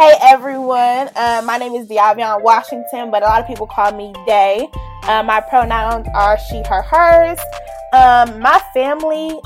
Hey everyone, uh, my name is Diavion Washington, but a lot of people call me Day. Uh, my pronouns are she, her, hers. Um, my family,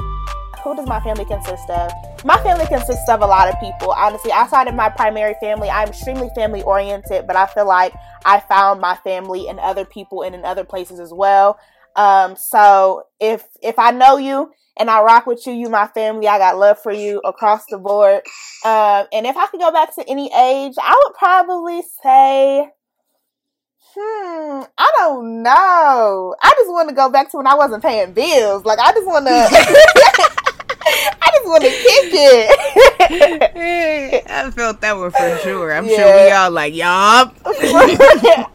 who does my family consist of? My family consists of a lot of people. Honestly, outside of my primary family, I'm extremely family oriented, but I feel like I found my family in other people and in other places as well. Um, so if if I know you and I rock with you, you my family. I got love for you across the board. Um, and if I could go back to any age, I would probably say, hmm, I don't know. I just want to go back to when I wasn't paying bills. Like I just want to. I just want to kick it. I felt that one for sure. I'm yeah. sure we all like, yup.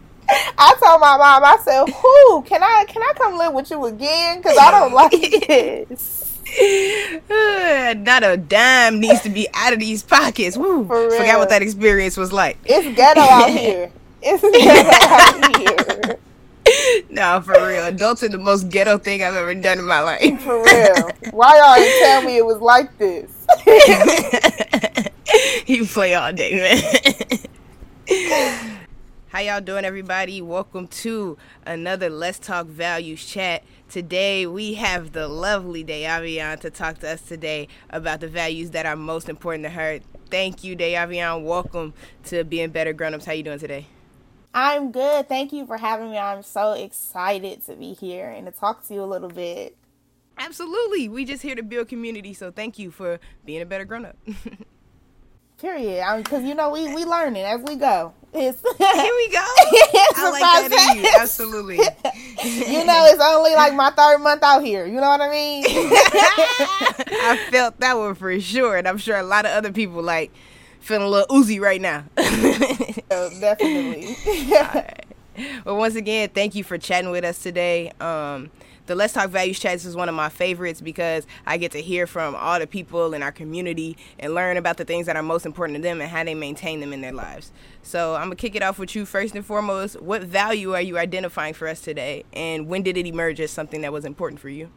I told my mom, I said, "Who can I can I come live with you again? Because I don't like this." Not a dime needs to be out of these pockets. Woo. Forgot what that experience was like. It's ghetto out here. It's ghetto out here. no, for real. Adults are the most ghetto thing I've ever done in my life. For real. Why y'all didn't tell me it was like this? you play all day, man. How y'all doing, everybody? Welcome to another Let's Talk Values chat. Today we have the lovely Diavion to talk to us today about the values that are most important to her. Thank you, Diavion. Welcome to Being Better Grown Ups. How you doing today? I'm good. Thank you for having me. I'm so excited to be here and to talk to you a little bit. Absolutely. We just here to build community, so thank you for being a better grown up. Period. Because you know we we learning as we go. It's Here we go. I like that in you. Absolutely. you know, it's only like my third month out here. You know what I mean? I felt that one for sure, and I'm sure a lot of other people like feeling a little oozy right now. oh, definitely. Well, once again, thank you for chatting with us today. Um, the Let's Talk Values chats is one of my favorites because I get to hear from all the people in our community and learn about the things that are most important to them and how they maintain them in their lives. So I'm gonna kick it off with you first and foremost. What value are you identifying for us today, and when did it emerge as something that was important for you?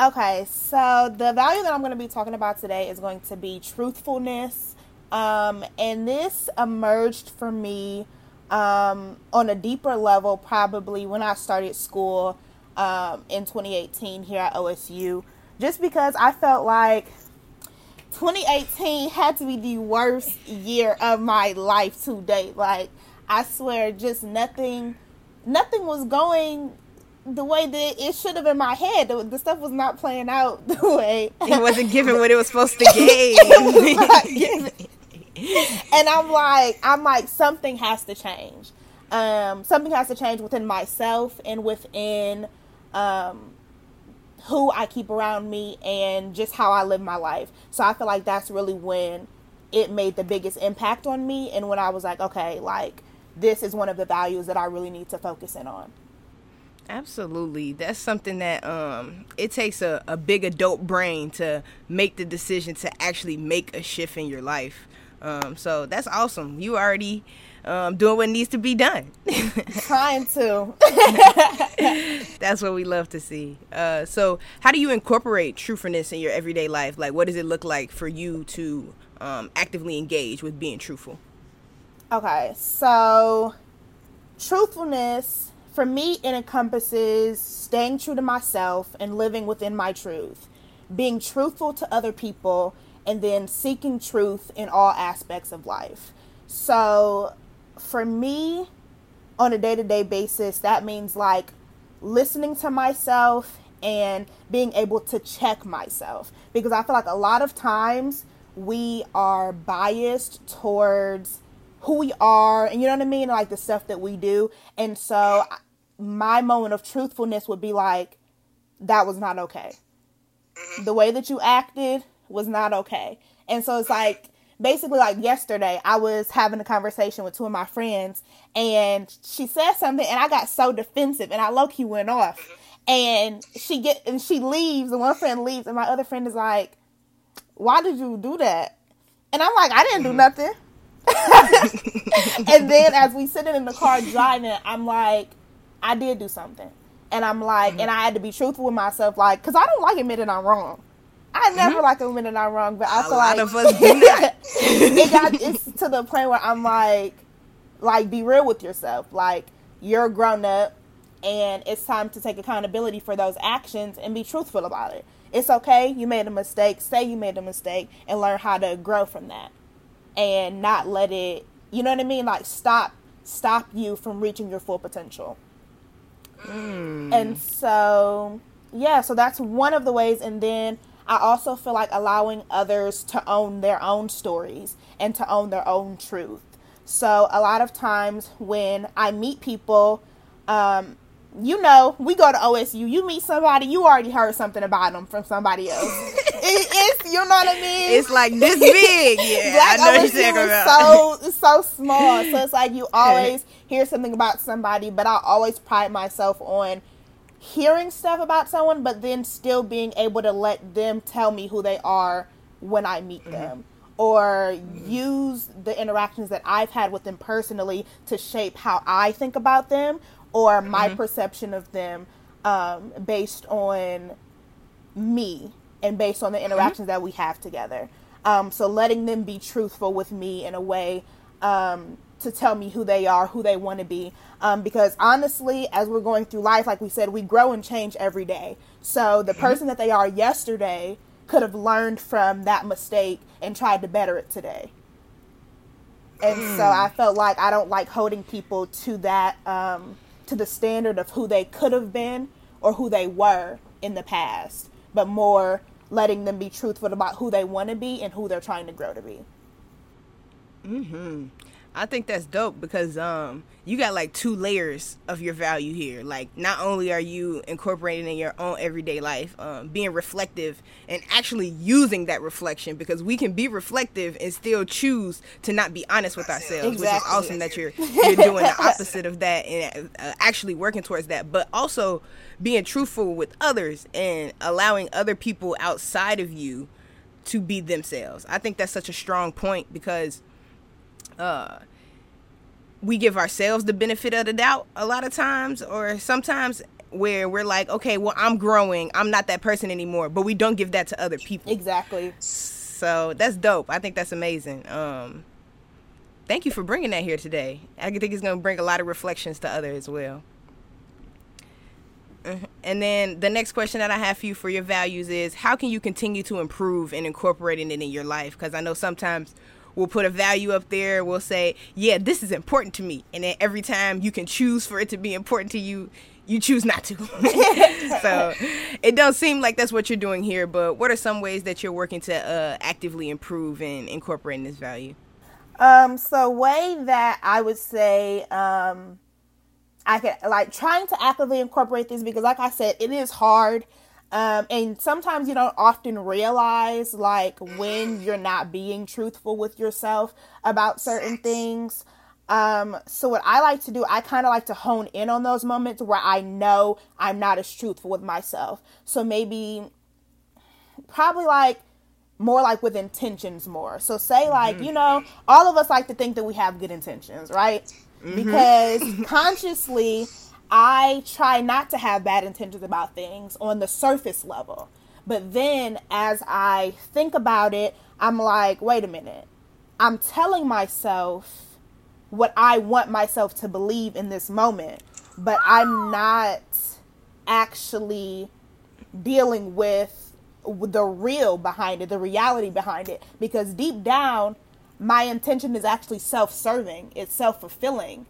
Okay, so the value that I'm going to be talking about today is going to be truthfulness. Um, and this emerged for me um, on a deeper level probably when I started school um, in 2018 here at OSU, just because I felt like 2018 had to be the worst year of my life to date. Like, I swear, just nothing, nothing was going the way that it should have in my head. The, the, stuff was not playing out the way it wasn't giving what it was supposed to give. and I'm like, I'm like, something has to change. Um, something has to change within myself and within um, who I keep around me and just how I live my life. So I feel like that's really when it made the biggest impact on me and when I was like, okay, like this is one of the values that I really need to focus in on. Absolutely. That's something that um it takes a, a big adult brain to make the decision to actually make a shift in your life. Um so that's awesome. You already um, doing what needs to be done. Trying to. That's what we love to see. Uh, so, how do you incorporate truthfulness in your everyday life? Like, what does it look like for you to um, actively engage with being truthful? Okay, so truthfulness for me it encompasses staying true to myself and living within my truth, being truthful to other people, and then seeking truth in all aspects of life. So, for me, on a day to day basis, that means like listening to myself and being able to check myself. Because I feel like a lot of times we are biased towards who we are and you know what I mean? Like the stuff that we do. And so my moment of truthfulness would be like, that was not okay. Mm-hmm. The way that you acted was not okay. And so it's like, basically like yesterday I was having a conversation with two of my friends and she said something and I got so defensive and I low key went off. And she get and she leaves and one friend leaves and my other friend is like, Why did you do that? And I'm like, I didn't do mm-hmm. nothing. and then as we sitting in the car driving, I'm like, I did do something. And I'm like, mm-hmm. and I had to be truthful with myself, like, because I don't like admitting I'm wrong. I never mm-hmm. like a minute I'm wrong, but I feel like a lot of us do not. it got it's to the point where I'm like, like be real with yourself. Like you're grown up, and it's time to take accountability for those actions and be truthful about it. It's okay. You made a mistake. Say you made a mistake and learn how to grow from that, and not let it. You know what I mean? Like stop stop you from reaching your full potential. Mm. And so, yeah, so that's one of the ways. And then I also feel like allowing others to own their own stories and to own their own truth. So, a lot of times when I meet people, um, you know, we go to OSU, you meet somebody, you already heard something about them from somebody else. it, it's, you know what I mean? It's like this big. Yeah, Black I know OSU you're about. so, so small. So it's like you always hear something about somebody, but I always pride myself on hearing stuff about someone, but then still being able to let them tell me who they are when I meet mm-hmm. them. Or use the interactions that I've had with them personally to shape how I think about them or my mm-hmm. perception of them um, based on me and based on the mm-hmm. interactions mm-hmm. that we have together. Um, so letting them be truthful with me in a way um, to tell me who they are, who they want to be. Um, because honestly, as we're going through life, like we said, we grow and change every day. So the mm-hmm. person that they are yesterday could have learned from that mistake and tried to better it today. And so I felt like I don't like holding people to that um, to the standard of who they could have been or who they were in the past, but more letting them be truthful about who they want to be and who they're trying to grow to be. Mhm. I think that's dope because um you got like two layers of your value here. Like not only are you incorporating in your own everyday life, um, being reflective and actually using that reflection because we can be reflective and still choose to not be honest with ourselves, exactly. which is awesome that you're you're doing the opposite of that and uh, actually working towards that. But also being truthful with others and allowing other people outside of you to be themselves. I think that's such a strong point because uh, we give ourselves the benefit of the doubt a lot of times, or sometimes where we're like, okay, well, I'm growing, I'm not that person anymore, but we don't give that to other people. Exactly. So that's dope. I think that's amazing. Um, thank you for bringing that here today. I think it's going to bring a lot of reflections to others as well. Uh-huh. And then the next question that I have for you for your values is how can you continue to improve and incorporating it in your life? Because I know sometimes we'll put a value up there. We'll say, yeah, this is important to me. And then every time you can choose for it to be important to you, you choose not to. so it doesn't seem like that's what you're doing here, but what are some ways that you're working to uh, actively improve and incorporating this value? Um, so way that I would say, um, I can like trying to actively incorporate this because like I said, it is hard um, and sometimes you don't often realize like when you're not being truthful with yourself about certain things. Um, so what I like to do, I kind of like to hone in on those moments where I know I'm not as truthful with myself. So maybe probably like more like with intentions more. So say like, mm-hmm. you know, all of us like to think that we have good intentions, right? Mm-hmm. Because consciously I try not to have bad intentions about things on the surface level. But then as I think about it, I'm like, wait a minute. I'm telling myself what I want myself to believe in this moment, but I'm not actually dealing with the real behind it, the reality behind it. Because deep down, my intention is actually self serving, it's self fulfilling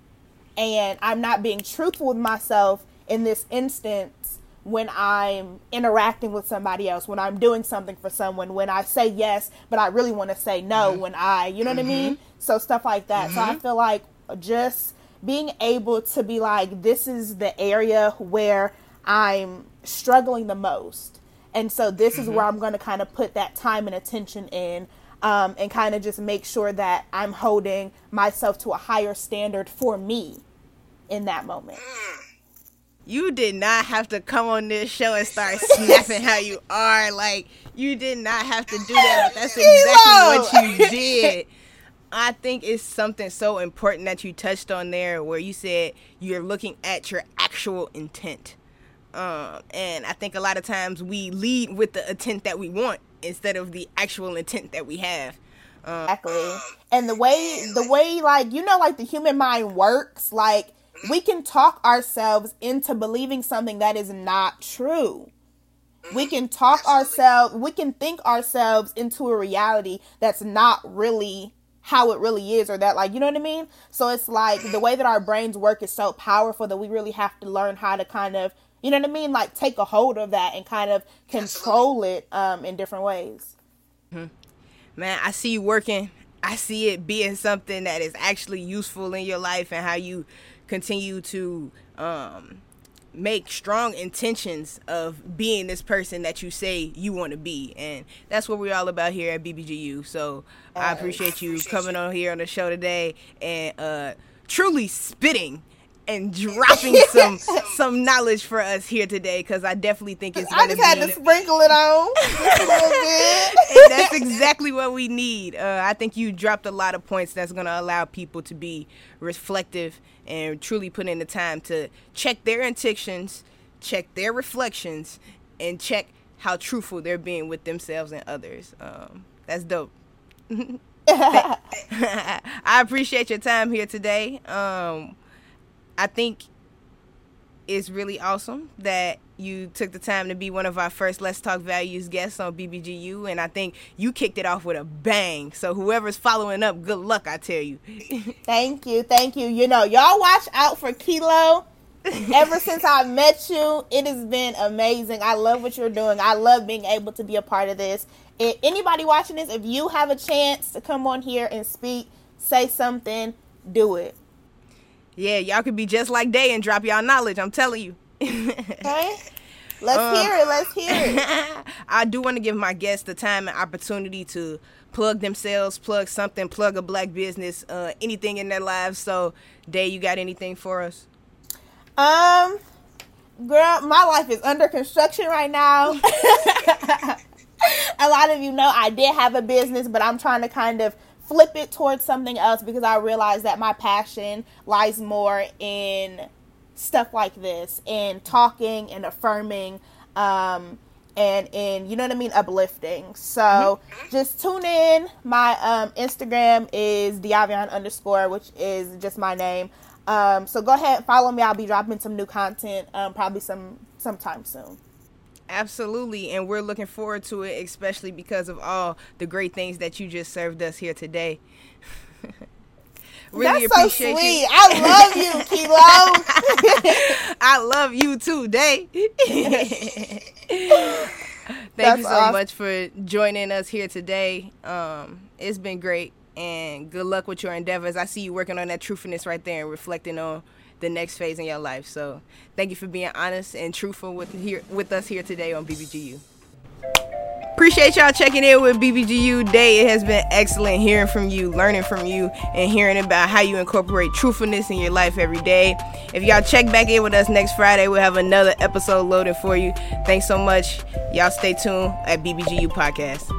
and I'm not being truthful with myself in this instance when I'm interacting with somebody else, when I'm doing something for someone, when I say yes, but I really want to say no, mm-hmm. when I, you know what mm-hmm. I mean? Mm-hmm. So stuff like that. Mm-hmm. So I mm-hmm. feel like just being able to be like, this is the area where I'm struggling the most. And so this is where mm-hmm. I'm going to kind of put that time and attention in um, and kind of just make sure that I'm holding myself to a higher standard for me in that moment. You did not have to come on this show and start snapping how you are. Like you did not have to do that. But that's exactly what you did. I think it's something so important that you touched on there, where you said you're looking at your actual intent. Um, and I think a lot of times we lead with the intent that we want instead of the actual intent that we have. Um, exactly. And the way the way like you know like the human mind works, like we can talk ourselves into believing something that is not true. We can talk ourselves, we can think ourselves into a reality that's not really how it really is or that like you know what I mean? So it's like the way that our brains work is so powerful that we really have to learn how to kind of you know what I mean? Like take a hold of that and kind of control it um, in different ways. Mm-hmm. Man, I see you working. I see it being something that is actually useful in your life and how you continue to um, make strong intentions of being this person that you say you want to be. And that's what we're all about here at bbgu so i appreciate you coming on here on the show today and uh, truly spitting and dropping some some knowledge for us here today because I definitely think it's. I just had to sprinkle it on. and that's exactly what we need. Uh, I think you dropped a lot of points that's going to allow people to be reflective and truly put in the time to check their intentions, check their reflections, and check how truthful they're being with themselves and others. Um, that's dope. I appreciate your time here today. Um, I think it's really awesome that you took the time to be one of our first Let's Talk Values guests on BBGU, and I think you kicked it off with a bang. So whoever's following up, good luck, I tell you. thank you, thank you. You know, y'all watch out for Kilo. Ever since I met you, it has been amazing. I love what you're doing. I love being able to be a part of this. If anybody watching this, if you have a chance to come on here and speak, say something, do it. Yeah, y'all could be just like Day and drop y'all knowledge. I'm telling you. okay. Let's um, hear it. Let's hear it. I do want to give my guests the time and opportunity to plug themselves, plug something, plug a black business, uh, anything in their lives. So, Day, you got anything for us? Um, girl, my life is under construction right now. a lot of you know I did have a business, but I'm trying to kind of flip it towards something else because I realize that my passion lies more in stuff like this, in talking and affirming, um, and in you know what I mean, uplifting. So mm-hmm. just tune in. My um, Instagram is Diavion underscore, which is just my name. Um, so go ahead, and follow me. I'll be dropping some new content, um, probably some sometime soon. Absolutely, and we're looking forward to it, especially because of all the great things that you just served us here today. really That's appreciate so sweet. You. I love you, Kilo. I love you too, Day. Thank That's you so awesome. much for joining us here today. Um, it's been great, and good luck with your endeavors. I see you working on that truthfulness right there and reflecting on the next phase in your life. So thank you for being honest and truthful with here with us here today on BBGU. Appreciate y'all checking in with BBGU Day. It has been excellent hearing from you, learning from you, and hearing about how you incorporate truthfulness in your life every day. If y'all check back in with us next Friday, we'll have another episode loaded for you. Thanks so much. Y'all stay tuned at BBGU Podcast.